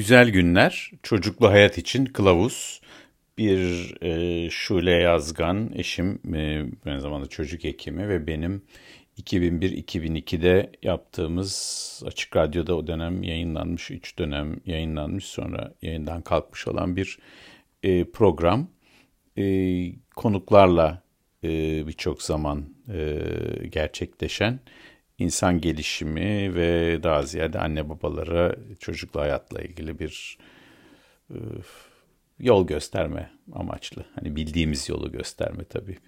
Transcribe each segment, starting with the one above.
Güzel Günler, Çocuklu Hayat için Kılavuz. Bir e, Şule Yazgan, eşim, e, aynı zamanda çocuk hekimi ve benim 2001-2002'de yaptığımız Açık Radyo'da o dönem yayınlanmış, 3 dönem yayınlanmış sonra yayından kalkmış olan bir e, program. E, konuklarla e, birçok zaman e, gerçekleşen insan gelişimi ve daha ziyade anne babalara çocukla hayatla ilgili bir e, yol gösterme amaçlı. Hani bildiğimiz yolu gösterme tabii.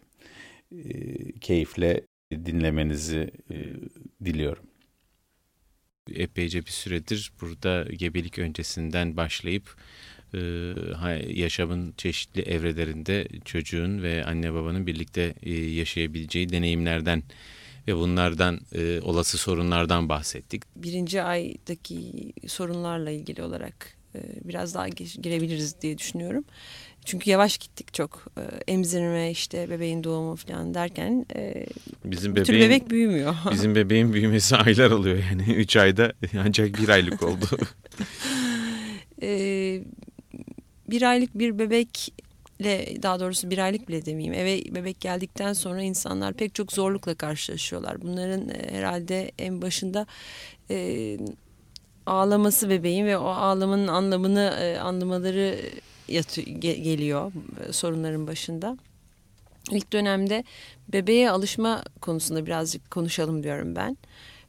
E, keyifle dinlemenizi e, diliyorum. Epeyce bir süredir burada gebelik öncesinden başlayıp e, yaşamın çeşitli evrelerinde çocuğun ve anne babanın birlikte e, yaşayabileceği deneyimlerden ve bunlardan e, olası sorunlardan bahsettik. Birinci aydaki sorunlarla ilgili olarak e, biraz daha girebiliriz diye düşünüyorum. Çünkü yavaş gittik çok. E, emzirme işte bebeğin doğumu falan derken e, bizim bebeğin, bebek büyümüyor. bizim bebeğin büyümesi aylar oluyor yani. Üç ayda ancak bir aylık oldu. e, bir aylık bir bebek daha doğrusu bir aylık bile demeyeyim eve bebek geldikten sonra insanlar pek çok zorlukla karşılaşıyorlar. Bunların e, herhalde en başında e, ağlaması bebeğin ve o ağlamanın anlamını e, anlamaları yatı, ge, geliyor e, sorunların başında. İlk dönemde bebeğe alışma konusunda birazcık konuşalım diyorum ben.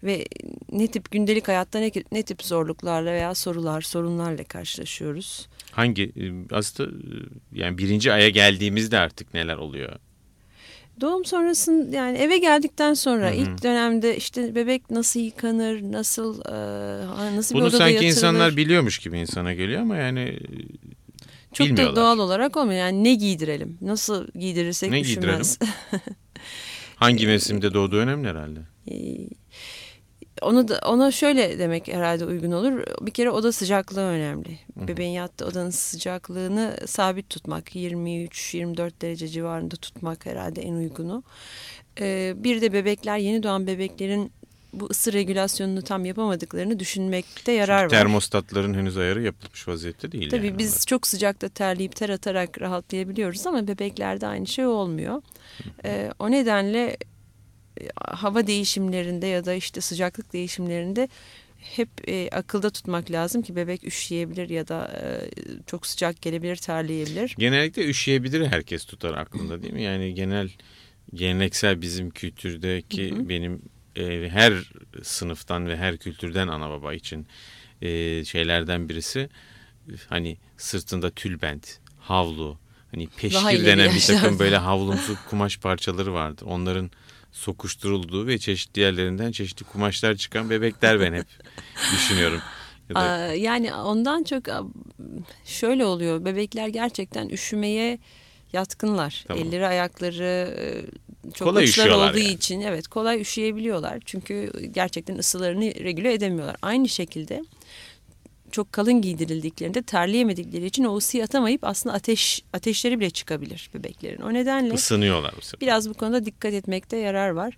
Ve ne tip gündelik hayatta ne, ne tip zorluklarla veya sorular, sorunlarla karşılaşıyoruz? Hangi e, aslında e, yani birinci aya geldiğimizde artık neler oluyor? Doğum sonrasında yani eve geldikten sonra Hı -hı. ilk dönemde işte bebek nasıl yıkanır, nasıl e, nasıl Bunu bir odada sanki yatırılır. insanlar biliyormuş gibi insana geliyor ama yani çok da doğal olarak olmuyor. Yani ne giydirelim? Nasıl giydirirsek ne üşümez. Hangi mevsimde doğduğu önemli herhalde. Onu da, ona şöyle demek herhalde uygun olur. Bir kere oda sıcaklığı önemli. Bebeğin yattığı odanın sıcaklığını sabit tutmak. 23-24 derece civarında tutmak herhalde en uygunu. Ee, bir de bebekler yeni doğan bebeklerin bu ısı regülasyonunu tam yapamadıklarını düşünmekte yarar Çünkü var. Termostatların henüz ayarı yapılmış vaziyette değil. Tabii yani biz onlar. çok sıcakta terleyip ter atarak rahatlayabiliyoruz ama bebeklerde aynı şey olmuyor. Ee, o nedenle hava değişimlerinde ya da işte sıcaklık değişimlerinde hep e, akılda tutmak lazım ki bebek üşüyebilir ya da e, çok sıcak gelebilir, terleyebilir. Genellikle üşüyebilir herkes tutar aklında değil mi? Yani genel geleneksel bizim kültürdeki hı hı. benim e, her sınıftan ve her kültürden ana baba için e, şeylerden birisi hani sırtında tülbent, havlu, hani peşkir denen bir takım böyle havlumsu kumaş parçaları vardır. Onların sokuşturulduğu ve çeşitli yerlerinden çeşitli kumaşlar çıkan bebekler ben hep düşünüyorum. Ya da... Yani ondan çok şöyle oluyor. Bebekler gerçekten üşümeye yatkınlar. Tamam. Elleri, ayakları çok kolay uçlar olduğu yani. için evet kolay üşüyebiliyorlar. Çünkü gerçekten ısılarını regüle edemiyorlar. Aynı şekilde çok kalın giydirildiklerinde terleyemedikleri için o ısıyı atamayıp aslında ateş ateşleri bile çıkabilir bebeklerin. O nedenle ısınıyorlar. Bu biraz bu konuda dikkat etmekte yarar var.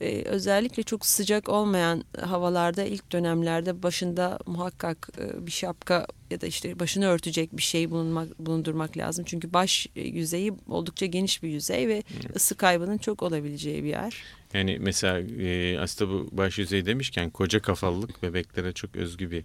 Ee, özellikle çok sıcak olmayan havalarda ilk dönemlerde başında muhakkak e, bir şapka ya da işte başını örtecek bir şey bulunmak, bulundurmak lazım. Çünkü baş yüzeyi oldukça geniş bir yüzey ve evet. ısı kaybının çok olabileceği bir yer. Yani mesela e, aslında bu baş yüzeyi demişken koca kafalılık bebeklere çok özgü bir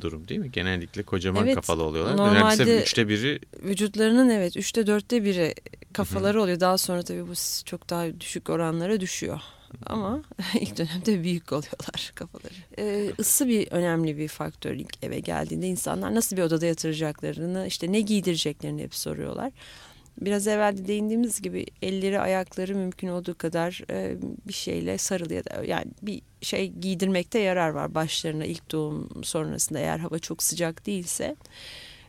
durum değil mi? Genellikle kocaman evet, kafalı oluyorlar. Normalde Neredeyse üçte biri... Vücutlarının evet üçte dörtte biri kafaları Hı -hı. oluyor. Daha sonra tabii bu çok daha düşük oranlara düşüyor. Ama ilk dönemde büyük oluyorlar kafaları. Ee, ısı bir önemli bir faktör ilk eve geldiğinde insanlar nasıl bir odada yatıracaklarını işte ne giydireceklerini hep soruyorlar. Biraz evvel de değindiğimiz gibi elleri ayakları mümkün olduğu kadar e, bir şeyle sarılı ya da yani bir şey giydirmekte yarar var başlarına ilk doğum sonrasında eğer hava çok sıcak değilse.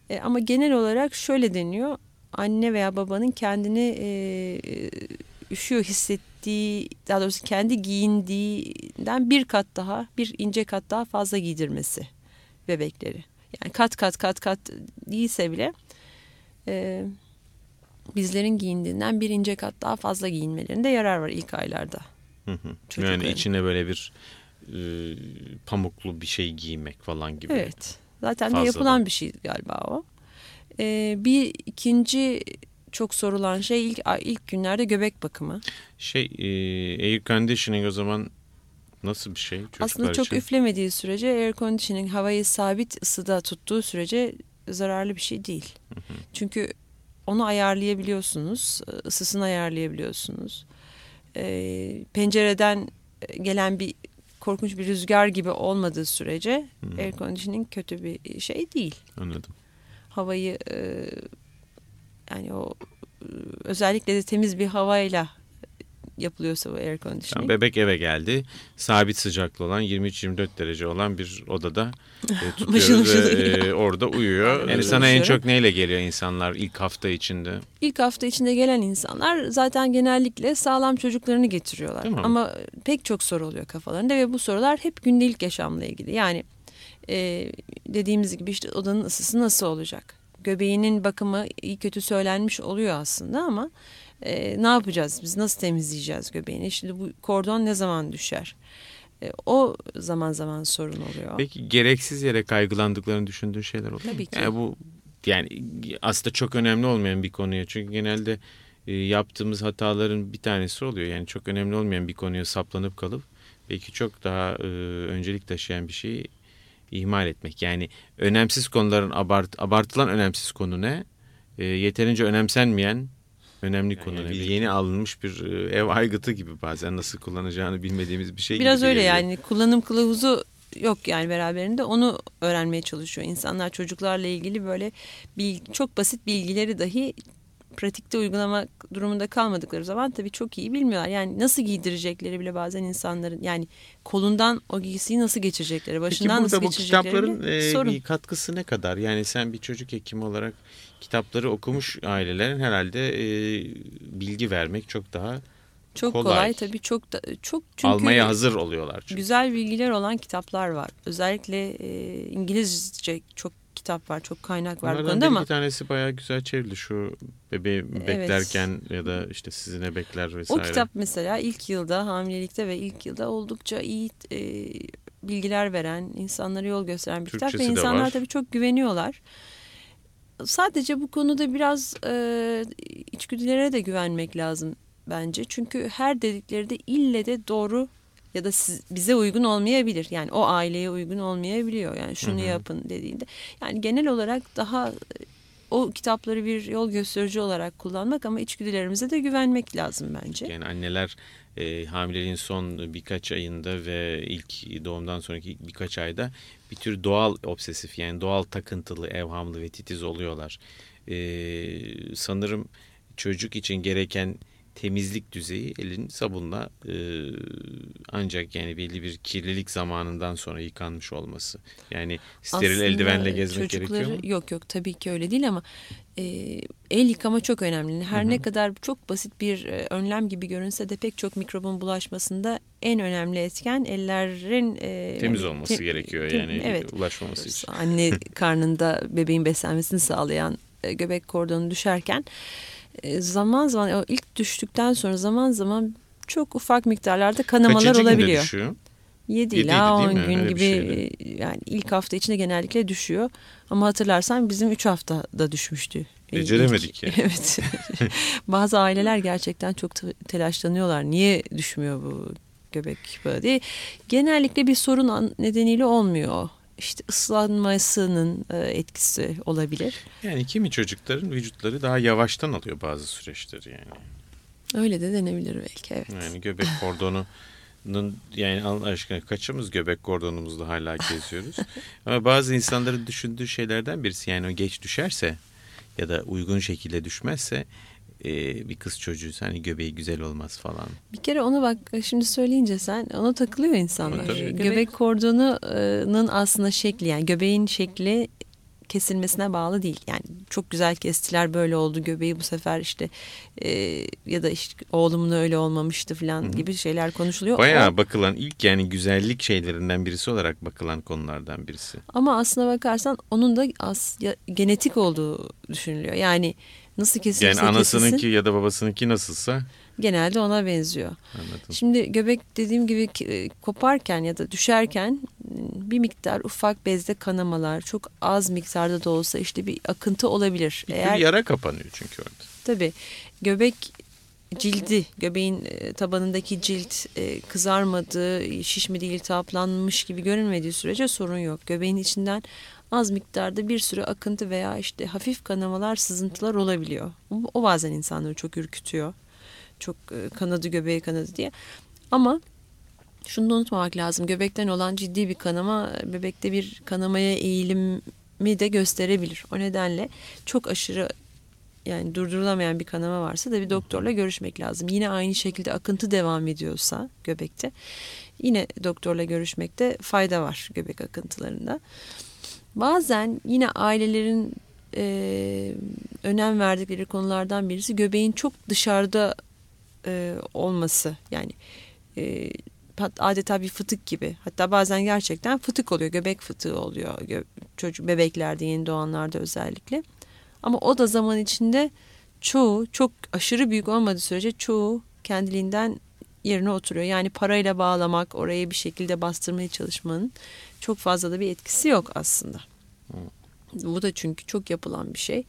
E, ama genel olarak şöyle deniyor anne veya babanın kendini e, üşüyor hissettiği daha doğrusu kendi giyindiğinden bir kat daha bir ince kat daha fazla giydirmesi bebekleri. Yani kat kat kat kat değilse bile e, bizlerin giyindiğinden bir ince kat daha fazla giyinmelerinde yarar var ilk aylarda. Hı hı. Yani içine böyle bir e, pamuklu bir şey giymek falan gibi. Evet. Zaten de Fazladan. yapılan bir şey galiba o. Ee, bir ikinci çok sorulan şey ilk ilk günlerde göbek bakımı. Şey e, air conditioning o zaman nasıl bir şey çocuklar Aslında çok için? üflemediği sürece air conditioning havayı sabit ısıda tuttuğu sürece zararlı bir şey değil. Çünkü onu ayarlayabiliyorsunuz, ısısını ayarlayabiliyorsunuz. Ee, pencereden gelen bir korkunç bir rüzgar gibi olmadığı sürece Hmm. air conditioning kötü bir şey değil. Anladım. Havayı e, yani o e, özellikle de temiz bir havayla yapılıyorsa bu air Tamam, conditioning. bebek eve geldi. Sabit sıcaklığı olan 23-24 derece olan bir odada e, tutuyoruz ve uyuyor. e, orada uyuyor. Yani Mışıl sana en çok neyle geliyor insanlar ilk hafta içinde? İlk hafta içinde gelen insanlar zaten genellikle sağlam çocuklarını getiriyorlar. Mi? Ama pek çok soru oluyor kafalarında ve bu sorular hep gündelik yaşamla ilgili. Yani e, dediğimiz gibi işte odanın ısısı nasıl olacak? Göbeğinin bakımı iyi kötü söylenmiş oluyor aslında ama e, ne yapacağız? Biz nasıl temizleyeceğiz göbeğini? Şimdi bu kordon ne zaman düşer? E, o zaman zaman sorun oluyor. Peki gereksiz yere kaygılandıklarını düşündüğün şeyler oluyor? Tabii ki. Yani bu yani aslında çok önemli olmayan bir konuya. Çünkü genelde e, yaptığımız hataların bir tanesi oluyor. Yani çok önemli olmayan bir konuya saplanıp kalıp belki çok daha e, öncelik taşıyan bir şeyi ihmal etmek. Yani önemsiz konuların abart, abartılan önemsiz konu ne? E, yeterince önemsenmeyen önemli konu ne? Bir yeni alınmış bir e, ev aygıtı gibi bazen nasıl kullanacağını bilmediğimiz bir şey Biraz gibi öyle yani kullanım kılavuzu yok yani beraberinde onu öğrenmeye çalışıyor. İnsanlar çocuklarla ilgili böyle bilgi, çok basit bilgileri dahi pratikte uygulamak durumunda kalmadıkları zaman tabii çok iyi bilmiyorlar. Yani nasıl giydirecekleri bile bazen insanların yani kolundan o giysiyi nasıl geçirecekleri, başından Peki nasıl bu geçirecekleri kitapların e, sorun. bir katkısı ne kadar? Yani sen bir çocuk hekimi olarak kitapları okumuş ailelerin herhalde e, bilgi vermek çok daha Çok kolay. kolay, tabii çok da çok çünkü almaya hazır oluyorlar. Çünkü. güzel bilgiler olan kitaplar var. Özellikle e, İngilizce çok kitap var, çok kaynak var bu Onlardan konuda bir ama iki tanesi bayağı güzel çevrildi. Şu bebeği beklerken ya da işte sizine bekler O vesaire. kitap mesela ilk yılda hamilelikte ve ilk yılda oldukça iyi e, bilgiler veren, insanlara yol gösteren bir kitap ve Türkçesi insanlar var. tabii çok güveniyorlar. Sadece bu konuda biraz e, içgüdülere de güvenmek lazım bence. Çünkü her dedikleri de ille de doğru ya da siz, bize uygun olmayabilir. Yani o aileye uygun olmayabiliyor. Yani şunu Hı hı. yapın dediğinde. Yani genel olarak daha e, o kitapları bir yol gösterici olarak kullanmak ama içgüdülerimize de güvenmek lazım bence. Yani anneler e, hamileliğin son birkaç ayında ve ilk doğumdan sonraki birkaç ayda bir tür doğal obsesif yani doğal takıntılı, evhamlı ve titiz oluyorlar. E, sanırım çocuk için gereken temizlik düzeyi elin sabunla e, ancak yani belli bir kirlilik zamanından sonra yıkanmış olması. Yani steril Aslında eldivenle gezmek gerekiyor mu? Yok yok tabii ki öyle değil ama e, el yıkama çok önemli. Her Hı hı. ne kadar çok basit bir e, önlem gibi görünse de pek çok mikrobun bulaşmasında en önemli etken ellerin e, Temiz olması te- gerekiyor tem- yani Evet. ulaşmaması için. Anne karnında bebeğin beslenmesini sağlayan e, göbek kordonu düşerken e, zaman zaman o ilk düştükten sonra zaman zaman çok ufak miktarlarda kanamalar Kaçıncı olabiliyor. düşüyor? 7 Yediydi ila değil 10 mi? gün Öyle gibi şeydi. e, yani ilk hafta içinde genellikle düşüyor. Ama hatırlarsan bizim 3 haftada düşmüştü. E, Beceremedik ilk- yani. Evet. Bazı aileler gerçekten çok te- telaşlanıyorlar. Niye düşmüyor bu göbek bağı diye. Genellikle bir sorun nedeniyle olmuyor. İşte ıslanmasının e, etkisi olabilir. Yani kimi çocukların vücutları daha yavaştan alıyor bazı süreçleri yani. Öyle de denebilir belki evet. Yani göbek kordonunun yani Allah aşkına kaçımız göbek kordonumuzda hala geziyoruz. Ama bazı insanların düşündüğü şeylerden birisi yani o geç düşerse ya da uygun şekilde düşmezse e, bir kız çocuğu hani göbeği güzel olmaz falan. Bir kere onu bak şimdi söyleyince sen ona takılıyor insanlar. Tabii. Göbek kordonunun aslında şekli yani göbeğin şekli kesilmesine bağlı değil. Yani çok güzel kestiler böyle oldu göbeği bu sefer işte e, ya da işte oğlumun öyle olmamıştı falan gibi şeyler konuşuluyor. Bayağı O- bakılan ilk yani güzellik şeylerinden birisi olarak bakılan konulardan birisi. ama aslına bakarsan onun da as, ya- genetik olduğu düşünülüyor. Yani nasıl kesilirse Yani anasınınki kesilsin. ya da babasınınki nasılsa Genelde ona benziyor. Anladım. Şimdi göbek dediğim gibi e, koparken ya da düşerken bir miktar ufak bezde kanamalar çok az miktarda da olsa işte bir akıntı olabilir. Bir Eğer yara kapanıyor çünkü orada. tabii göbek cildi göbeğin e, tabanındaki cilt e, kızarmadığı, şişmedi, iltihaplanmış gibi görünmediği sürece sorun yok. Göbeğin içinden az miktarda bir sürü akıntı veya işte hafif kanamalar, sızıntılar olabiliyor. O, bazen insanları çok ürkütüyor. Çok e, kanadı göbeği kanadı diye. Ama şunu da unutmamak lazım. Göbekten olan ciddi bir kanama bebekte bir kanamaya eğilimi de gösterebilir. O nedenle çok aşırı yani durdurulamayan bir kanama varsa da bir doktorla görüşmek lazım. Yine aynı şekilde akıntı devam ediyorsa göbekte yine doktorla görüşmekte fayda var göbek akıntılarında. Bazen yine ailelerin e, önem verdikleri konulardan birisi göbeğin çok dışarıda e, olması. Yani e, adeta bir fıtık gibi. Hatta bazen gerçekten fıtık oluyor. Göbek fıtığı oluyor. Gö çocuk bebeklerde, yeni doğanlarda özellikle. Ama o da zaman içinde çoğu çok aşırı büyük olmadığı sürece çoğu kendiliğinden yerine oturuyor. Yani parayla bağlamak, oraya bir şekilde bastırmaya çalışmanın çok fazla da bir etkisi yok aslında. Bu da çünkü çok yapılan bir şey.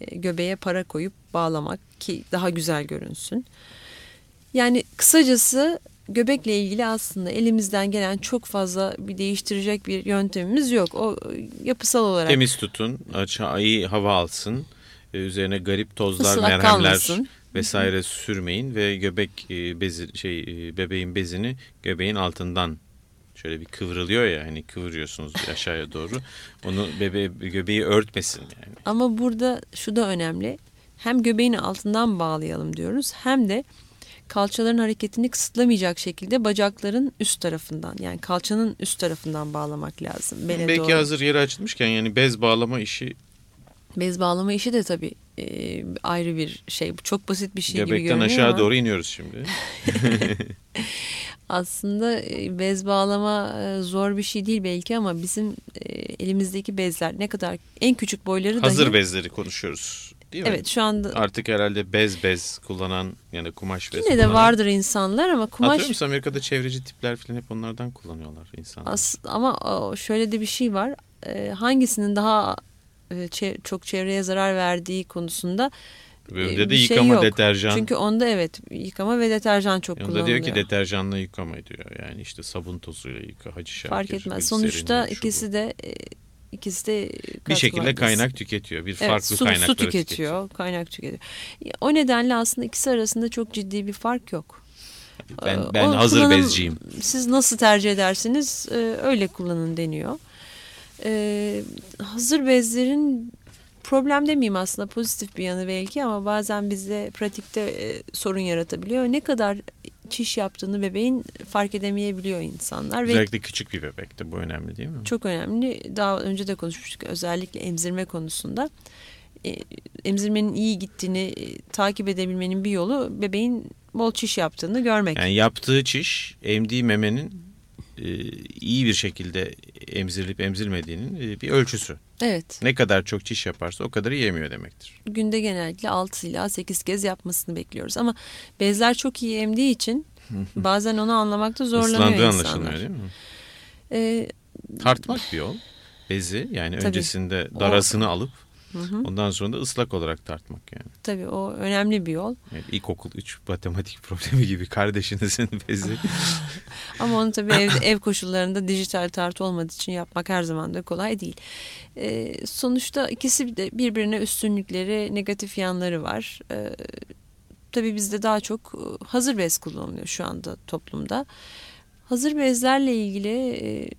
E, göbeğe para koyup bağlamak ki daha güzel görünsün. Yani kısacası göbekle ilgili aslında elimizden gelen çok fazla bir değiştirecek bir yöntemimiz yok. O yapısal olarak. Temiz tutun, iyi hava alsın, e, üzerine garip tozlar, Islak merhemler kalmasın. vesaire sürmeyin ve göbek e, bezi şey e, bebeğin bezini göbeğin altından şöyle bir kıvrılıyor ya hani kıvırıyorsunuz aşağıya doğru. Onu bebe göbeği örtmesin yani. Ama burada şu da önemli. Hem göbeğin altından bağlayalım diyoruz hem de kalçaların hareketini kısıtlamayacak şekilde bacakların üst tarafından yani kalçanın üst tarafından bağlamak lazım. Bele Belki doğru. hazır yere açılmışken yani bez bağlama işi Bez bağlama işi de tabii e, ayrı bir şey. Bu Çok basit bir şey gibi göbekten görünüyor aşağı ama doğru iniyoruz şimdi. aslında e, bez bağlama e, zor bir şey değil belki ama bizim e, elimizdeki bezler ne kadar en küçük boyları Hazır dahi bezleri konuşuyoruz. Değil mi? Evet şu anda Artık herhalde bez bez kullanan yani kumaş bez yine de kullanan- vardır insanlar ama Hatırlıyor kumaş musun Amerika'da çevreci tipler falan hep onlardan kullanıyorlar insanlar. as, ama şöyle de bir şey var. Hangisinin daha çok çevreye zarar verdiği konusunda e, de bir şey yıkama yok. deterjan. Çünkü onda evet yıkama ve deterjan çok Yanında kullanılıyor. diyor ki deterjanla yıkama diyor. Yani işte sabun tozuyla yıka, hacı şakir. Fark etmez. Sonuçta ikisi de e, ikisi de bir şekilde maddesi. kaynak tüketiyor. Bir Evet, farklı su, kaynakları su tüketiyor, kaynak tüketiyor. O nedenle aslında ikisi arasında çok ciddi bir fark yok. Ben, Ee, ben o hazır kullanım- bezciyim. Siz nasıl tercih edersiniz e, öyle kullanın deniyor. E, hazır bezlerin problem demeyeyim aslında pozitif bir yanı belki ama bazen bizde pratikte e, sorun yaratabiliyor. Ne kadar çiş yaptığını bebeğin fark edemeyebiliyor insanlar ve Özellikle küçük bir bebekte bu önemli değil mi? çok önemli. Daha önce de konuşmuştuk özellikle emzirme konusunda. E, emzirmenin iyi gittiğini e, takip edebilmenin bir yolu bebeğin bol çiş yaptığını görmek. Yani yaptığı çiş emdiği memenin iyi bir şekilde emzirilip emzirmediğinin e, bir ölçüsü. Evet. Ne kadar çok çiş yaparsa o kadar yemiyor demektir. Günde genellikle 6 ila 8 kez yapmasını bekliyoruz. Ama bezler çok iyi emdiği için bazen onu anlamakta zorlanıyor Islandığı insanlar. anlaşılmıyor değil mi? E, Tartmak bir yol. Bezi yani Tabii. öncesinde O- darasını alıp hı hı, ondan sonra da ıslak olarak tartmak yani. tabii o önemli bir yol. yani ilkokul 3 matematik problemi gibi kardeşinizin bezi. Ama onu tabii ev, ev koşullarında dijital tartı olmadığı için yapmak her zaman da kolay değil. Ee, sonuçta ikisi de birbirine üstünlükleri, negatif yanları var. Ee, tabii bizde daha çok e, hazır bez kullanılıyor şu anda toplumda. Hazır bezlerle ilgili e,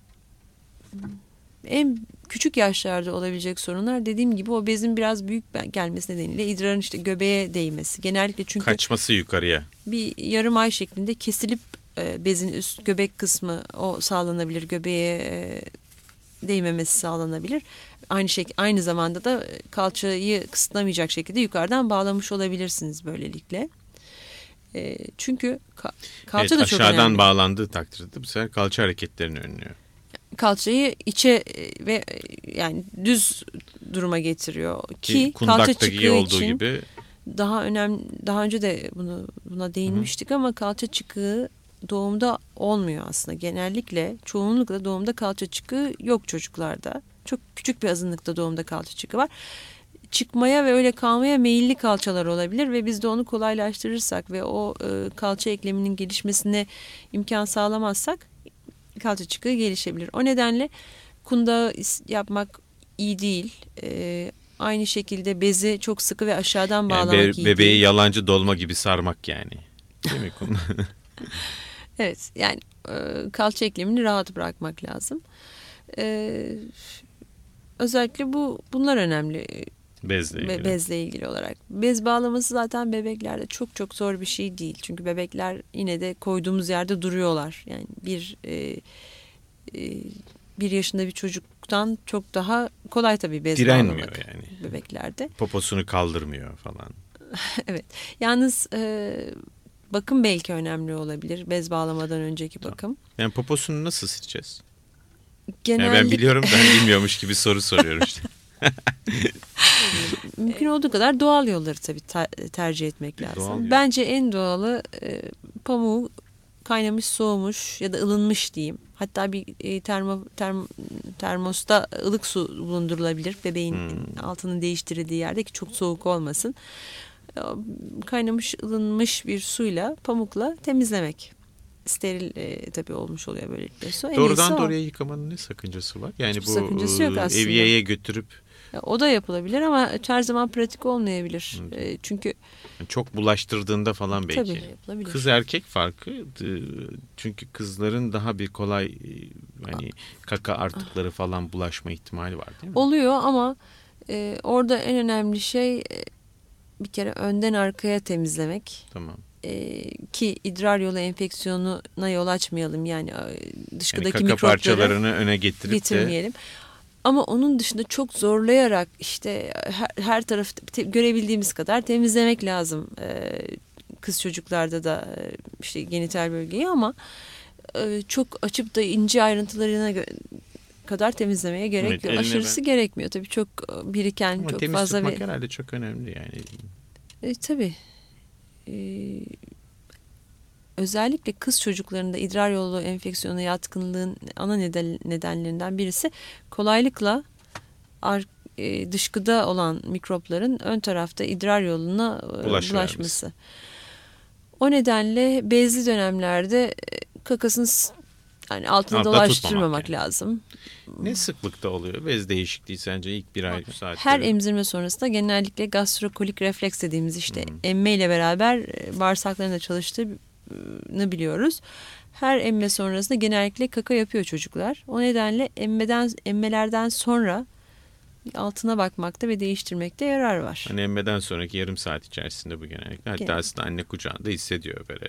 en küçük yaşlarda olabilecek sorunlar dediğim gibi o bezin biraz büyük gelmesi nedeniyle idrarın işte göbeğe değmesi. Genellikle çünkü Kaçması yukarıya. bir yarım ay şeklinde kesilip e, bezin üst göbek kısmı o sağlanabilir göbeğe e, değmemesi sağlanabilir aynı şey aynı zamanda da kalçayı kısıtlamayacak şekilde yukarıdan bağlamış olabilirsiniz böylelikle E, çünkü ka- kalça Evet, da çok aşağıdan önemli bağlandığı takdirde bu sefer kalça hareketlerini önlüyor. Kalçayı içe e, ve e, yani düz duruma getiriyor ki kalça çıkığı olduğu için gibi daha önemli daha önce de bunu buna değinmiştik Hı. ama kalça çıkığı doğumda olmuyor aslında. Genellikle çoğunlukla doğumda kalça çıkığı yok çocuklarda. Çok küçük bir azınlıkta doğumda kalça çıkığı var. Çıkmaya ve öyle kalmaya meyilli kalçalar olabilir ve biz de onu kolaylaştırırsak ve o e, kalça ekleminin gelişmesine imkan sağlamazsak kalça çıkığı gelişebilir. O nedenle kunda yapmak iyi değil. E, aynı şekilde bezi çok sıkı ve aşağıdan bağlamak yani be, iyi Bebeği değil. yalancı dolma gibi sarmak yani. Değil mi evet yani e, kalça eklemini rahat bırakmak lazım. E, özellikle bu bunlar önemli. Bezle ilgili. Bezle ilgili olarak. Bez bağlaması zaten bebeklerde çok çok zor bir şey değil. Çünkü bebekler yine de koyduğumuz yerde duruyorlar. Yani bir e, e, bir yaşında bir çocuktan çok daha kolay tabii bez Direnmiyor yani. Bebeklerde. Poposunu kaldırmıyor falan. evet. Yalnız e, bakım belki önemli olabilir. Bez bağlamadan önceki bakım. Yani poposunu nasıl sileceğiz? Genellikle... Yani ben biliyorum ben bilmiyormuş gibi soru soruyorum işte. Mümkün olduğu kadar doğal yolları tabii tercih etmek lazım. Doğal Bence en doğalı e, pamuğu kaynamış, soğumuş ya da ılınmış diyeyim. Hatta bir e, termo, term, termosta ılık su bulundurulabilir bebeğin hmm. altının değiştirildiği yerde ki çok soğuk olmasın. E, kaynamış, ılınmış bir suyla, pamukla temizlemek steril e, tabii olmuş oluyor böylelikle su. Doğrudan doğruya yıkamanın ne sakıncası var? Yani Hiçbir bu sakıncası yok aslında. eviyeye götürüp o da yapılabilir ama her zaman pratik olmayabilir. E, çünkü çok bulaştırdığında falan belki. Tabii yapılabilir. Kız erkek farkı çünkü kızların daha bir kolay e, hani kaka artıkları falan bulaşma ihtimali var değil mi? Oluyor ama e, orada en önemli şey e, bir kere önden arkaya temizlemek. Tamam. Ki idrar yolu enfeksiyonuna yol açmayalım yani dışkıdaki yani kaka parçalarını öne getirip getirmeyelim. de ama onun dışında çok zorlayarak işte her, her tarafı te, görebildiğimiz kadar temizlemek lazım. Ee, kız çocuklarda da e, işte genital bölgeyi ama e, çok açıp da ince ayrıntılarına kadar temizlemeye gerek evet, yok. Aşırısı ben... gerekmiyor tabii çok e, biriken ama çok temiz fazla. Temiz tutmak herhalde çok önemli yani. E, tabii. E, özellikle kız çocuklarında idrar yolu enfeksiyonu yatkınlığın ana neden, nedenlerinden birisi kolaylıkla ar, e, dışkıda olan mikropların ön tarafta idrar yoluna e, bulaşması. O nedenle bezli dönemlerde e, kakasını yani altına Altta dolaştırmamak yani. lazım. Ne sıklıkta oluyor bez değişikliği sence ilk bir ay saat? Her emzirme sonrasında genellikle gastrokolik refleks dediğimiz işte hmm. emme ile beraber e, bağırsakların da çalıştığı biliyoruz. Her emme sonrasında genellikle kaka yapıyor çocuklar. O nedenle emmeden emmelerden sonra altına bakmakta ve değiştirmekte yarar var. Hani emmeden sonraki yarım saat içerisinde bu genellikle. Hatta Genel. aslında anne kucağında hissediyor böyle.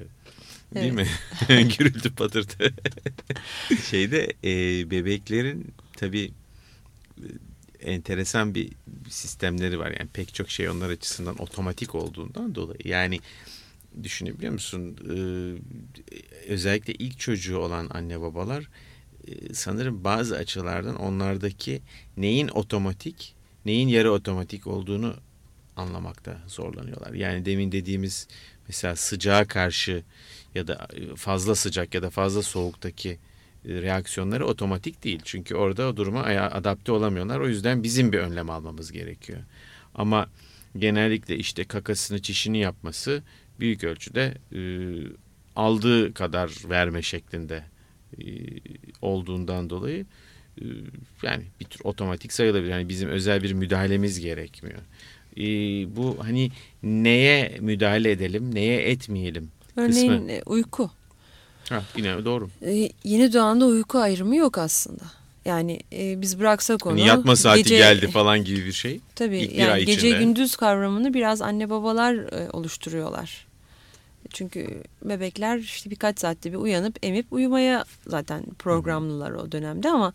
Değil evet. mi? Gürültü patırtı. Şeyde e, bebeklerin tabii e, enteresan bir sistemleri var. Yani pek çok şey onlar açısından otomatik olduğundan dolayı. Yani düşünebiliyor musun? Ee, özellikle ilk çocuğu olan anne babalar e, sanırım bazı açılardan onlardaki neyin otomatik, neyin yarı otomatik olduğunu anlamakta zorlanıyorlar. Yani demin dediğimiz mesela sıcağa karşı ya da fazla sıcak ya da fazla soğuktaki e, reaksiyonları otomatik değil. Çünkü orada o duruma adapte olamıyorlar. O yüzden bizim bir önlem almamız gerekiyor. Ama genellikle işte kakasını çişini yapması büyük ölçüde e, aldığı kadar verme şeklinde e, olduğundan dolayı e, yani bir tür otomatik sayılabilir. Yani bizim özel bir müdahalemiz gerekmiyor. E, bu hani neye müdahale edelim, neye etmeyelim Örneğin kısmı. E, uyku. Ha, yine doğru. Ee, yeni doğanda uyku ayrımı yok aslında. Yani e, biz bıraksak onu. Hani yatma saati gece, geldi falan gibi bir şey. Tabii İlk yani gece içinde. gündüz kavramını biraz anne babalar e, oluşturuyorlar. Çünkü bebekler işte birkaç saatte bir uyanıp emip uyumaya zaten programlılar o dönemde ama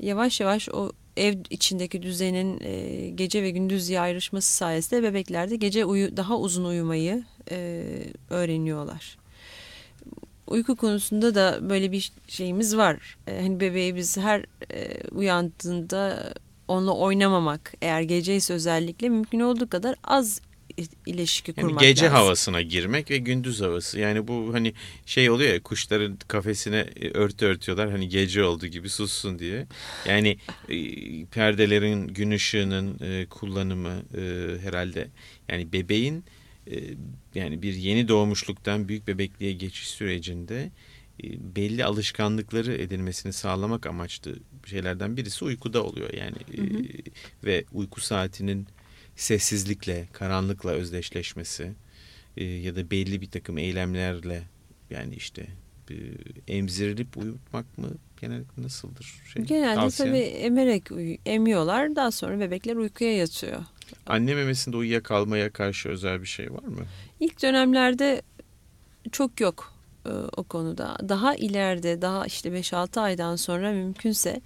yavaş yavaş o ev içindeki düzenin e, gece ve gündüz diye ayrışması sayesinde bebeklerde gece uyu, daha uzun uyumayı e, öğreniyorlar. Uyku konusunda da böyle bir şeyimiz var. E, hani bebeği biz her uyandığında onunla oynamamak eğer geceyse özellikle mümkün olduğu kadar az ilişki yani kurmak gece lazım. havasına girmek ve gündüz havası. Yani bu hani şey oluyor ya kuşların kafesine e, örtü örtüyorlar hani gece oldu gibi sussun diye. Yani e, perdelerin gün ışığının e, kullanımı e, herhalde yani bebeğin e, yani bir yeni doğmuşluktan büyük bebekliğe geçiş sürecinde belli alışkanlıkları edinmesini sağlamak amaçlı şeylerden birisi uykuda oluyor yani Hı hı. Ve uyku saatinin sessizlikle, karanlıkla özdeşleşmesi e, ya da belli bir takım eylemlerle yani işte e, emzirilip uyutmak mı genellikle nasıldır? Şey, Genelde tavsiye? tabii emerek emiyorlar. Daha sonra bebekler uykuya yatıyor. Anne memesinde uyuyakalmaya karşı özel bir şey var mı? İlk dönemlerde çok yok e, o konuda. Daha ileride daha işte 5-6 aydan sonra mümkünse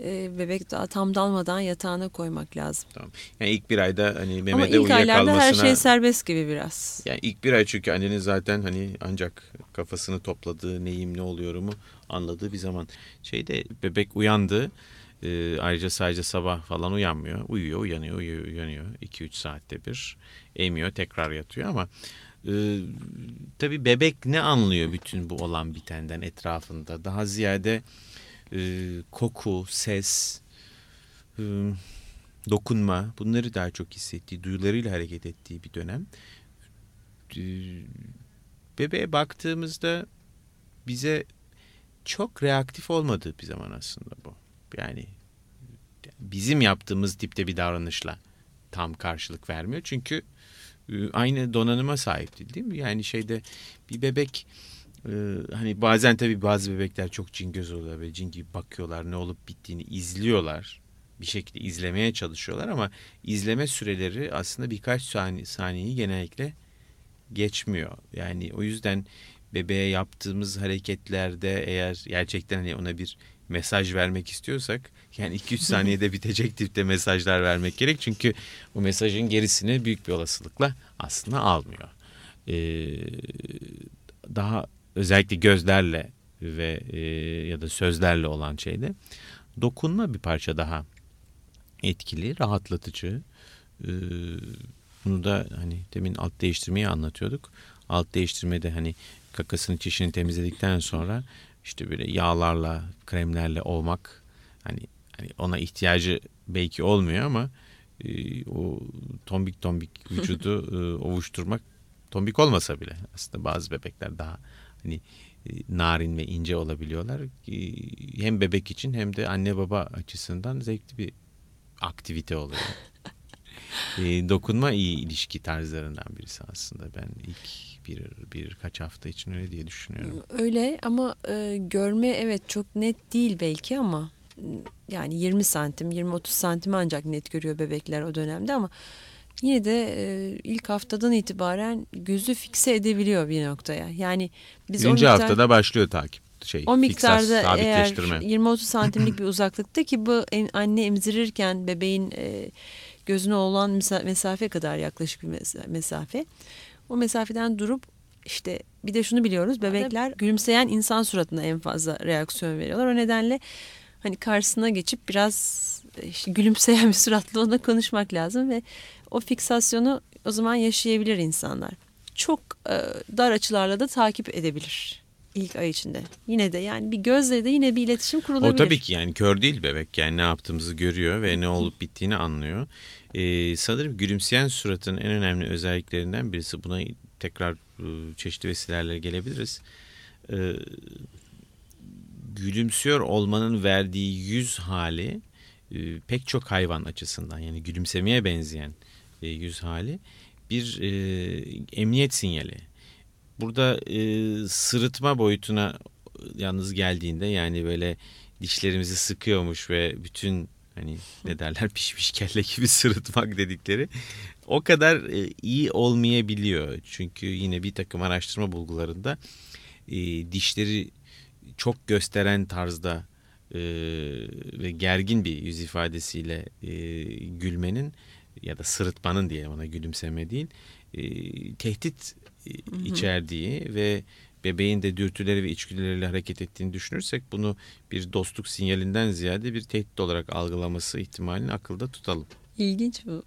e, bebek daha tam dalmadan yatağına koymak lazım. Yani ilk bir ayda hani Ama memede ilk aylarda her şey serbest gibi biraz. Yani ilk bir ay çünkü annenin zaten hani ancak kafasını topladığı neyim ne oluyorumu anladığı bir zaman. Şeyde bebek uyandı. Ee, ayrıca sadece sabah falan uyanmıyor. Uyuyor, uyanıyor, uyuyor, uyanıyor. 2-3 saatte bir. Emiyor, tekrar yatıyor ama e, tabii bebek ne anlıyor bütün bu olan bitenden etrafında? Daha ziyade e, koku, ses, e, dokunma bunları daha çok hissettiği, duyularıyla hareket ettiği bir dönem. Ee, Bebeğe baktığımızda bize çok reaktif olmadığı bir zaman aslında bu. Yani bizim yaptığımız tipte bir davranışla tam karşılık vermiyor. Çünkü e, aynı donanıma sahip değil değil mi? Yani şeyde bir bebek e, hani bazen tabii bazı bebekler çok cingöz oluyorlar ve cin gibi bakıyorlar ne olup bittiğini izliyorlar bir şekilde izlemeye çalışıyorlar ama izleme süreleri aslında birkaç saniye, saniyeyi genellikle geçmiyor. Yani o yüzden bebeğe yaptığımız hareketlerde eğer gerçekten hani ona bir mesaj vermek istiyorsak yani 2-3 saniyede bitecek tipte mesajlar vermek gerek. Çünkü o mesajın gerisini büyük bir olasılıkla aslında almıyor. Ee, daha özellikle gözlerle ve e, ya da sözlerle olan şeyde dokunma bir parça daha etkili, rahatlatıcı. Ee, bunu da hani demin alt değiştirmeyi anlatıyorduk. Alt değiştirmede hani kakasını çişini temizledikten sonra işte böyle yağlarla, kremlerle ovmak hani, hani ona ihtiyacı belki olmuyor ama e, o tombik tombik vücudu e, ovuşturmak tombik olmasa bile aslında bazı bebekler daha hani e, narin ve ince olabiliyorlar. E, hem bebek için hem de anne baba açısından zevkli bir aktivite oluyor. e, dokunma iyi ilişki tarzlarından birisi aslında. Ben ilk bir birkaç hafta için öyle diye düşünüyorum. Öyle ama e, görme evet çok net değil belki ama yani 20 santim 20-30 santim ancak net görüyor bebekler o dönemde ama yine de e, ilk haftadan itibaren gözü fikse edebiliyor bir noktaya. Yani biz Birinci miktar- haftada başlıyor takip şey. o miktarda fiksas, eğer sabitleştirme. 20-30 santimlik bir uzaklıkta ki bu en- anne emzirirken bebeğin e, gözüne olan mesa- mesafe kadar yaklaşık bir mesa- mesafe. O mesafeden durup işte bir de şunu biliyoruz bebekler gülümseyen insan suratına en fazla reaksiyon veriyorlar. O nedenle hani karşısına geçip biraz işte gülümseyen bir suratla ona konuşmak lazım ve o fiksasyonu o zaman yaşayabilir insanlar. Çok e, dar açılarla da takip edebilir ilk ay içinde. Yine de yani bir gözle de yine bir iletişim kurulabilir. O tabii ki yani kör değil bebek yani ne yaptığımızı görüyor ve ne olup bittiğini anlıyor. Ee, sanırım gülümseyen suratın en önemli özelliklerinden birisi buna tekrar e, çeşitli vesilelerle gelebiliriz. Ee, gülümsüyor olmanın verdiği yüz hali e, pek çok hayvan açısından yani gülümsemeye benzeyen e, yüz hali bir e, emniyet sinyali. Burada e, sırıtma boyutuna yalnız geldiğinde yani böyle dişlerimizi sıkıyormuş ve bütün hani ne derler pişmiş kelle gibi sırıtmak dedikleri o kadar e, iyi olmayabiliyor. Çünkü yine bir takım araştırma bulgularında e, dişleri çok gösteren tarzda e, ve gergin bir yüz ifadesiyle e, gülmenin ya da sırıtmanın diye ona gülümseme değil e, tehdit e, içerdiği ve bebeğin de dürtüleri ve içgüdüleriyle hareket ettiğini düşünürsek bunu bir dostluk sinyalinden ziyade bir tehdit olarak algılaması ihtimalini akılda tutalım. İlginç bu.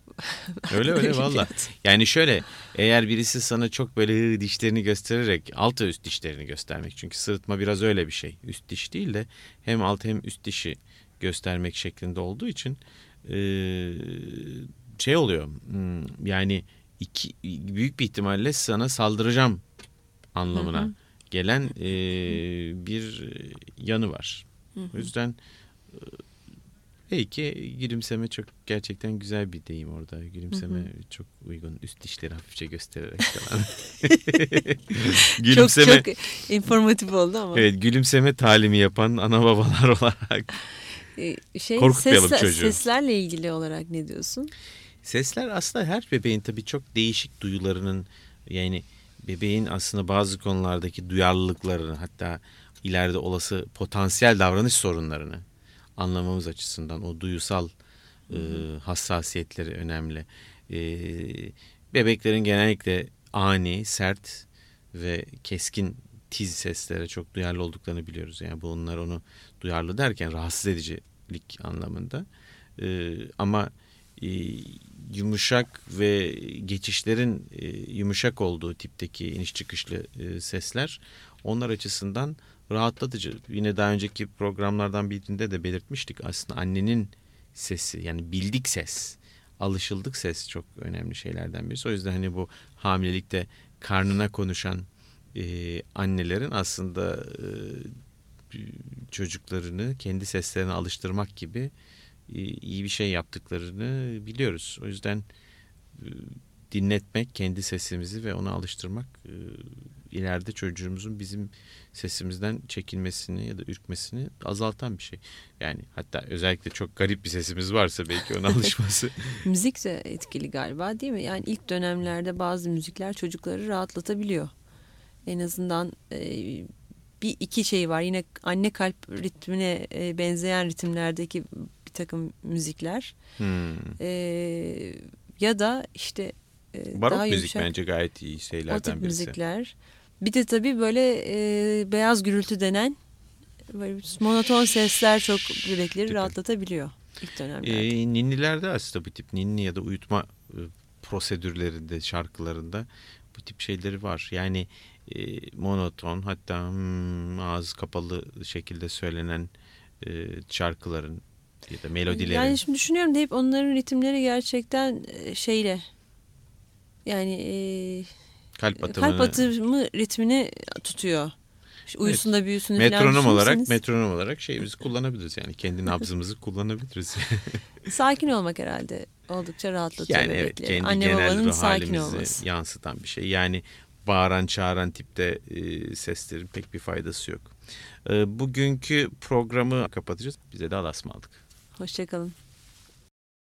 Öyle öyle valla. Yani şöyle eğer birisi sana çok böyle dişlerini göstererek alt ve üst dişlerini göstermek. Çünkü sırıtma biraz öyle bir şey. Üst diş değil de hem alt hem üst dişi göstermek şeklinde olduğu için şey oluyor. Hmm, yani iki, büyük bir ihtimalle sana saldıracağım anlamına hı hı. gelen bir yanı var. Hı hı. O yüzden Belki gülümseme çok gerçekten güzel bir deyim orada. Gülümseme hı hı. çok uygun. Üst dişleri hafifçe göstererek falan. gülümseme, çok çok informatif oldu ama. Evet gülümseme talimi yapan ana babalar olarak. Ee, şey, Korkutmayalım sesler, çocuğu. Seslerle ilgili olarak ne diyorsun? Sesler aslında her bebeğin tabii çok değişik duyularının yani bebeğin aslında bazı konulardaki duyarlılıklarını hatta ileride olası potansiyel davranış sorunlarını anlamamız açısından o duyusal e, hassasiyetleri önemli. E, bebeklerin genellikle ani, sert ve keskin tiz seslere çok duyarlı olduklarını biliyoruz. Yani bunlar onu duyarlı derken rahatsız edicilik anlamında. E, ama e, yumuşak ve geçişlerin e, yumuşak olduğu tipteki iniş çıkışlı e, sesler onlar açısından rahatlatıcı. Yine daha önceki programlardan birinde de belirtmiştik aslında annenin sesi yani bildik ses, alışıldık ses çok önemli şeylerden birisi. O yüzden hani bu hamilelikte karnına konuşan e, annelerin aslında çocuklarını kendi seslerine alıştırmak gibi iyi bir şey yaptıklarını biliyoruz. O yüzden e, dinletmek kendi sesimizi ve ona alıştırmak e, ileride çocuğumuzun bizim sesimizden çekilmesini ya da ürkmesini azaltan bir şey. Yani hatta özellikle çok garip bir sesimiz varsa belki ona alışması. Müzik de etkili galiba değil mi? Yani ilk dönemlerde bazı müzikler çocukları rahatlatabiliyor. En azından e, bir iki şey var. Yine anne kalp ritmine e, benzeyen ritimlerdeki bir takım müzikler. Hmm. E, ya da işte e, Barok daha müzik yumuşak, bence gayet iyi şeylerden o tip birisi. müzikler. Bir de tabii böyle e, beyaz gürültü denen böyle monoton sesler çok yürekleri rahatlatabiliyor ilk dönemlerde. E, ninnilerde aslında bu tip ninni ya da uyutma e, prosedürlerinde, şarkılarında bu tip şeyleri var. Yani e, monoton hatta hmm, ağız kapalı şekilde söylenen e, şarkıların ya da melodilerin. Yani şimdi düşünüyorum da hep onların ritimleri gerçekten e, şeyle yani e, kalp atımı, kalp atımı ritmini tutuyor. İşte uyusun evet. da büyüsün metronom olarak metronom olarak şeyimizi kullanabiliriz yani kendi nabzımızı kullanabiliriz. sakin olmak herhalde oldukça rahatlatıyor. Yani evet kendi Anne genel ruh halimizi olması. yansıtan bir şey. Yani bağıran çağıran tipte e, seslerin pek bir faydası yok. E, bugünkü programı kapatacağız. Bize de alasma aldık. Hoşçakalın.